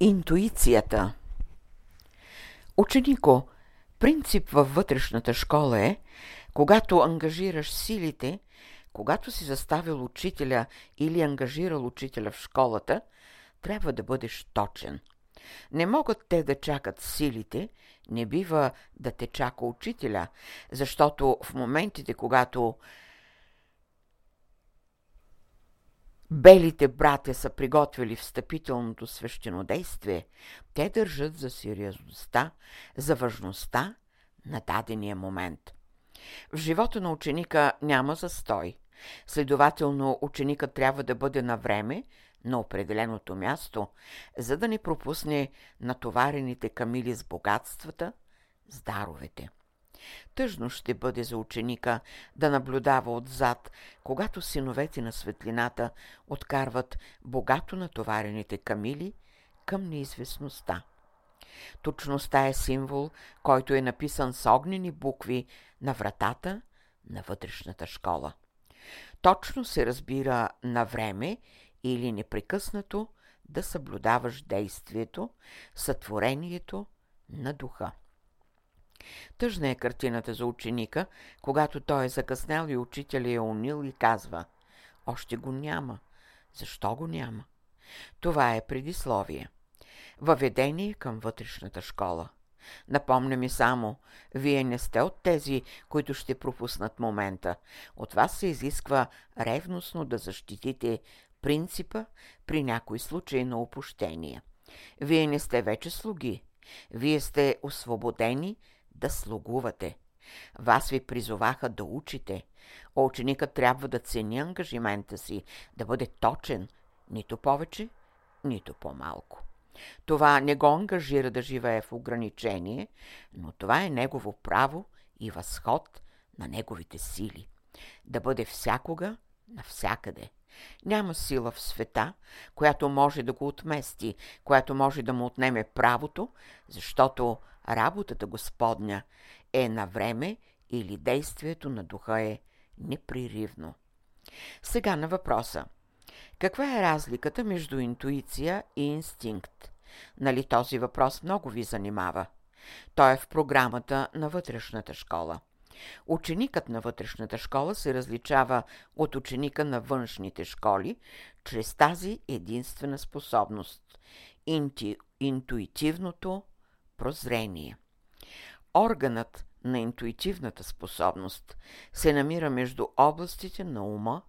Интуицията Ученико, принцип във вътрешната школа е, когато ангажираш силите, когато си заставил учителя или ангажирал учителя в школата, трябва да бъдеш точен. Не могат те да чакат силите, не бива да те чака учителя, защото в моментите, когато белите братя са приготвили встъпителното свещенодействие, те държат за сериозността, за важността на дадения момент. В живота на ученика няма застой. Следователно, ученикът трябва да бъде на време, на определеното място, за да не пропусне натоварените камили с богатствата, с даровете. Тъжно ще бъде за ученика да наблюдава отзад, когато синовете на светлината откарват богато натоварените камили към неизвестността. Точността е символ, който е написан с огнени букви на вратата на вътрешната школа. Точно се разбира на време или непрекъснато да съблюдаваш действието, сътворението на духа. Тъжна е картината за ученика, когато той е закъснял и учителя е унил и казва «Още го няма. Защо го няма?» Това е предисловие. Въведение към вътрешната школа. Напомня ми само, вие не сте от тези, които ще пропуснат момента. От вас се изисква ревностно да защитите принципа при някой случай на опущение. Вие не сте вече слуги. Вие сте освободени да слугувате. Вас ви призоваха да учите. Ученикът трябва да цени ангажимента си, да бъде точен, нито повече, нито по-малко. Това не го ангажира да живее в ограничение, но това е негово право и възход на неговите сили. Да бъде всякога, навсякъде. Няма сила в света, която може да го отмести, която може да му отнеме правото, защото работата Господня е на време или действието на духа е непреривно. Сега на въпроса. Каква е разликата между интуиция и инстинкт? Нали този въпрос много ви занимава? Той е в програмата на вътрешната школа. Ученикът на вътрешната школа се различава от ученика на външните школи чрез тази единствена способност – интуитивното прозрение. Органът на интуитивната способност се намира между областите на ума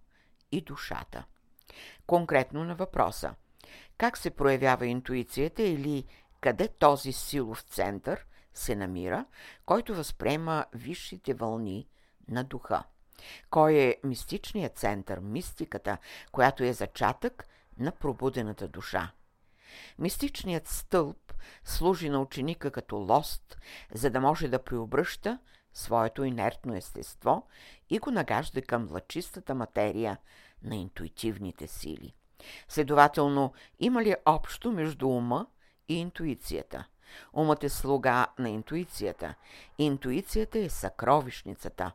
и душата. Конкретно на въпроса – как се проявява интуицията или къде този силов център се намира, който възприема висшите вълни на духа. Кой е мистичният център, мистиката, която е зачатък на пробудената душа? Мистичният стълб служи на ученика като лост, за да може да преобръща своето инертно естество и го нагажда към лъчистата материя на интуитивните сили. Следователно, има ли общо между ума и интуицията? Умът е слуга на интуицията. Интуицията е съкровищницата,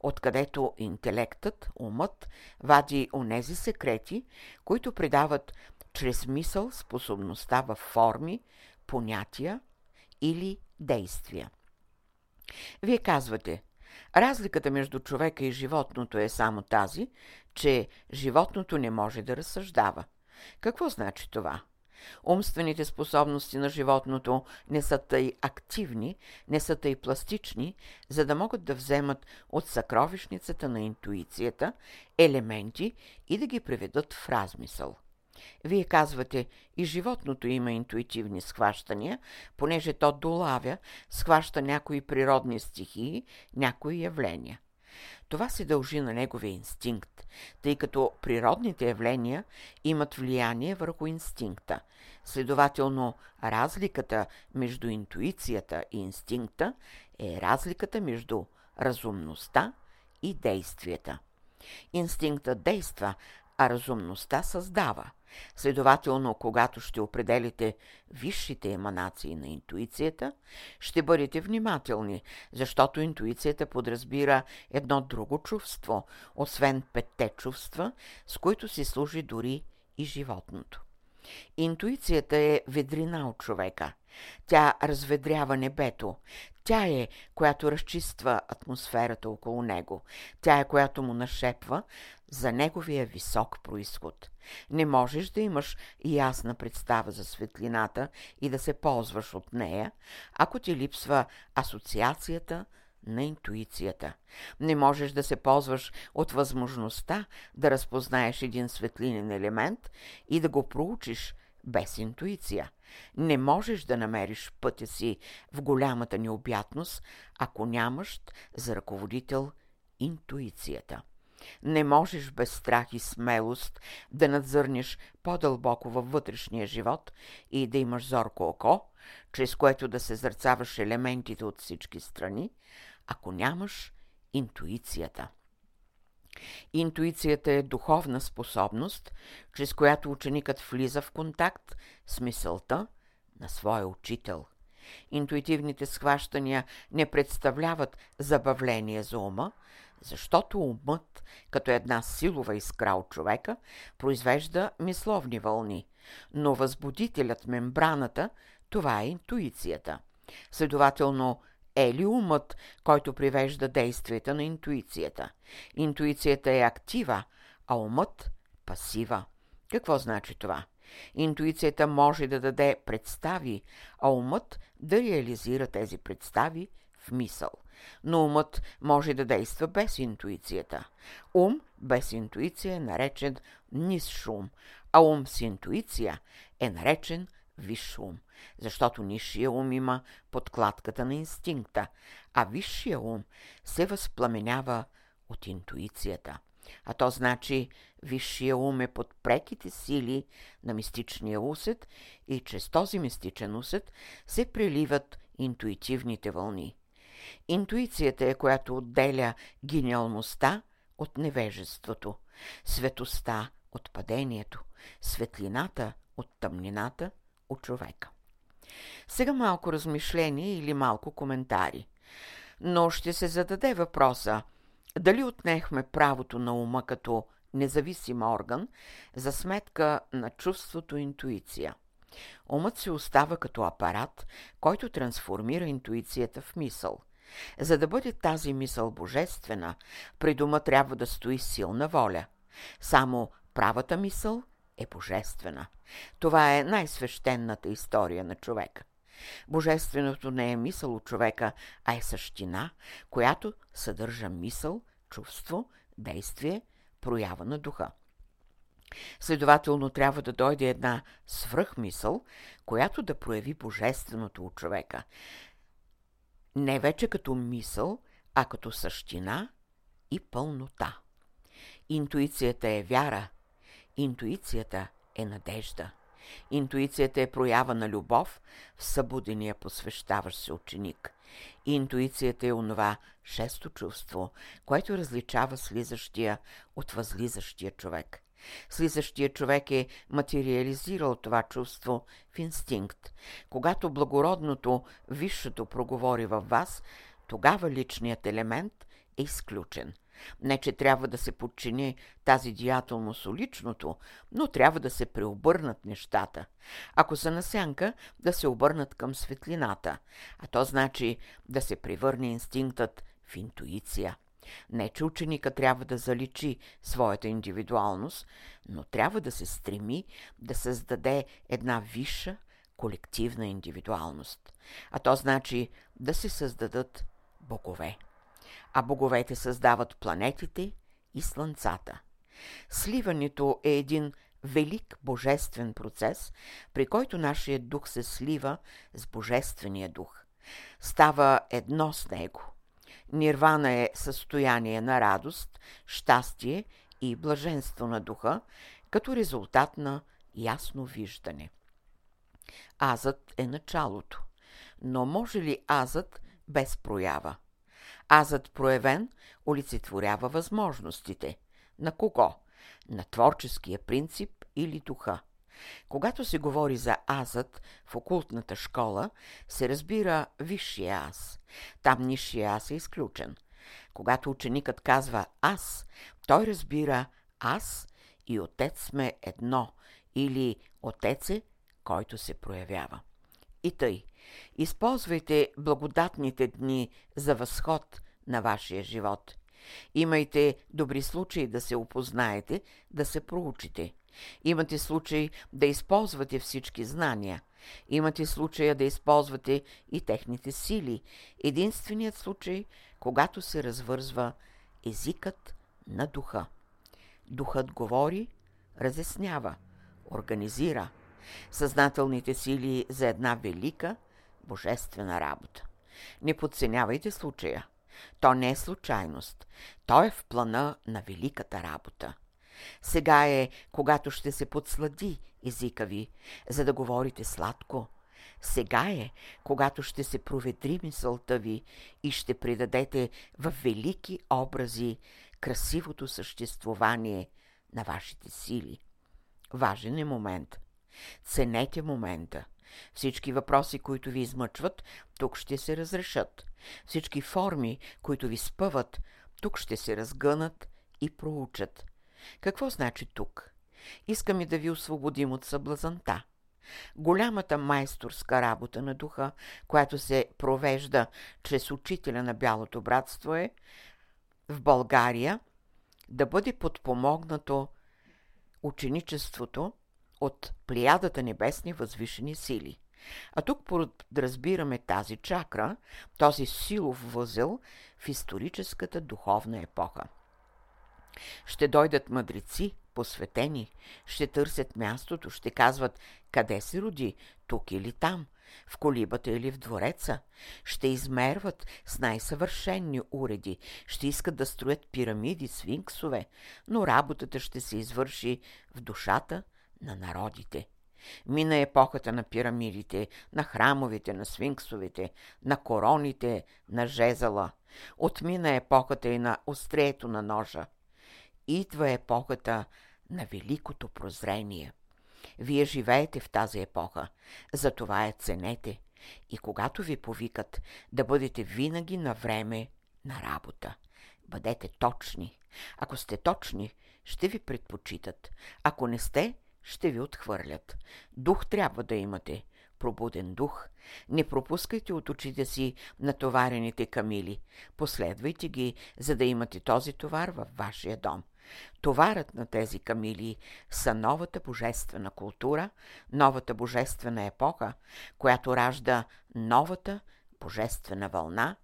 откъдето интелектът, умът, вади онези секрети, които придават чрез мисъл способността във форми, понятия или действия. Вие казвате, разликата между човека и животното е само тази, че животното не може да разсъждава. Какво значи това? Умствените способности на животното не са тъй активни, не са тъй пластични, за да могат да вземат от съкровищницата на интуицията елементи и да ги приведат в размисъл. Вие казвате, и животното има интуитивни схващания, понеже то долавя, схваща някои природни стихии, някои явления. Това се дължи на неговия инстинкт, тъй като природните явления имат влияние върху инстинкта. Следователно, разликата между интуицията и инстинкта е разликата между разумността и действията. Инстинктът действа, а разумността създава – Следователно, когато ще определите висшите еманации на интуицията, ще бъдете внимателни, защото интуицията подразбира едно друго чувство, освен петте чувства, с които си служи дори и животното. Интуицията е ведрина от човека. Тя разведрява небето. Тя е, която разчиства атмосферата около него. Тя е, която му нашепва за неговия висок происход. Не можеш да имаш ясна представа за светлината и да се ползваш от нея, ако ти липсва асоциацията на интуицията. Не можеш да се ползваш от възможността да разпознаеш един светлинен елемент и да го проучиш без интуиция. Не можеш да намериш пътя си в голямата необятност, ако нямаш за ръководител интуицията. Не можеш без страх и смелост да надзърнеш по-дълбоко във вътрешния живот и да имаш зорко око, чрез което да се зърцаваш елементите от всички страни, ако нямаш интуицията. Интуицията е духовна способност, чрез която ученикът влиза в контакт с мисълта на своя учител. Интуитивните схващания не представляват забавление за ума, защото умът, като една силова искра от човека, произвежда мисловни вълни, но възбудителят мембраната – това е интуицията. Следователно, е ли умът, който привежда действията на интуицията? Интуицията е актива, а умът – пасива. Какво значи това? Интуицията може да даде представи, а умът да реализира тези представи в мисъл. Но умът може да действа без интуицията. Ум без интуиция е наречен нисш ум, а ум с интуиция е наречен висш ум, защото нисшия ум има подкладката на инстинкта, а висшия ум се възпламенява от интуицията. А то значи висшия ум е под преките сили на мистичния усет и чрез този мистичен усет се преливат интуитивните вълни. Интуицията е, която отделя гениалността от невежеството, светостта от падението, светлината от тъмнината – от човека. Сега малко размишление или малко коментари. Но ще се зададе въпроса дали отнехме правото на ума като независим орган за сметка на чувството интуиция. Умът се остава като апарат, който трансформира интуицията в мисъл. За да бъде тази мисъл божествена, при дума трябва да стои силна воля. Само правата мисъл – е божествена. Това е най-свещената история на човека. Божественото не е мисъл от човека, а е същина, която съдържа мисъл, чувство, действие, проява на духа. Следователно трябва да дойде една свръхмисъл, която да прояви божественото от човека. Не вече като мисъл, а като същина и пълнота. Интуицията е вяра, Интуицията е надежда. Интуицията е проява на любов в събудения посвещаващ се ученик. Интуицията е онова шесто чувство, което различава слизащия от възлизащия човек. Слизащия човек е материализирал това чувство в инстинкт. Когато благородното, висшето проговори във вас, тогава личният елемент е изключен – не, че трябва да се подчини тази диятелност личното, но трябва да се преобърнат нещата. Ако са на сянка, да се обърнат към светлината, а то значи да се превърне инстинктът в интуиция. Не, че ученика трябва да заличи своята индивидуалност, но трябва да се стреми да създаде една висша колективна индивидуалност. А то значи да се създадат богове а боговете създават планетите и слънцата. Сливането е един велик божествен процес, при който нашия дух се слива с божествения дух. Става едно с него. Нирвана е състояние на радост, щастие и блаженство на духа, като резултат на ясно виждане. Азът е началото. Но може ли азът без проява? Азът проявен олицетворява възможностите. На кого? На творческия принцип или духа. Когато се говори за азът в окултната школа, се разбира висшия аз. Там нишия аз е изключен. Когато ученикът казва аз, той разбира аз и Отец сме едно или Отец е, който се проявява. И тъй, използвайте благодатните дни за възход на вашия живот. Имайте добри случаи да се опознаете, да се проучите. Имате случай да използвате всички знания. Имате случая да използвате и техните сили. Единственият случай, когато се развързва езикът на духа. Духът говори, разяснява, организира съзнателните сили за една велика божествена работа. Не подценявайте случая. То не е случайност. То е в плана на великата работа. Сега е, когато ще се подслади езика ви, за да говорите сладко. Сега е, когато ще се проведри мисълта ви и ще придадете в велики образи красивото съществувание на вашите сили. Важен е момент. Ценете момента. Всички въпроси, които ви измъчват, тук ще се разрешат. Всички форми, които ви спъват, тук ще се разгънат и проучат. Какво значи тук? Искаме да ви освободим от съблазанта. Голямата майсторска работа на духа, която се провежда чрез учителя на Бялото братство е в България да бъде подпомогнато ученичеството от плеядата небесни възвишени сили. А тук подразбираме тази чакра, този силов възел в историческата духовна епоха. Ще дойдат мъдреци, посветени, ще търсят мястото, ще казват къде се роди, тук или там, в колибата или в двореца. Ще измерват с най-съвършенни уреди, ще искат да строят пирамиди, свинксове, но работата ще се извърши в душата на народите. Мина епохата на пирамидите, на храмовете, на свинксовете, на короните, на жезала. Отмина епохата и на острието на ножа. Идва епохата на великото прозрение. Вие живеете в тази епоха, затова я ценете. И когато ви повикат, да бъдете винаги на време на работа. Бъдете точни. Ако сте точни, ще ви предпочитат. Ако не сте, ще ви отхвърлят. Дух трябва да имате. Пробуден дух. Не пропускайте от очите си натоварените камили. Последвайте ги, за да имате този товар във вашия дом. Товарът на тези камили са новата божествена култура, новата божествена епоха, която ражда новата божествена вълна,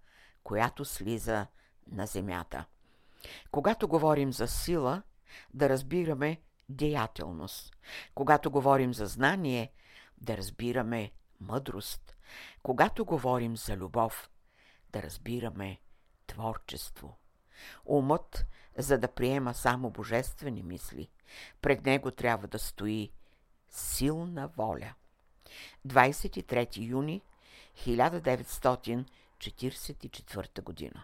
която слиза на земята. Когато говорим за сила, да разбираме деятелност. Когато говорим за знание, да разбираме мъдрост. Когато говорим за любов, да разбираме творчество. Умът, за да приема само божествени мисли, пред него трябва да стои силна воля. 23 юни 1944 година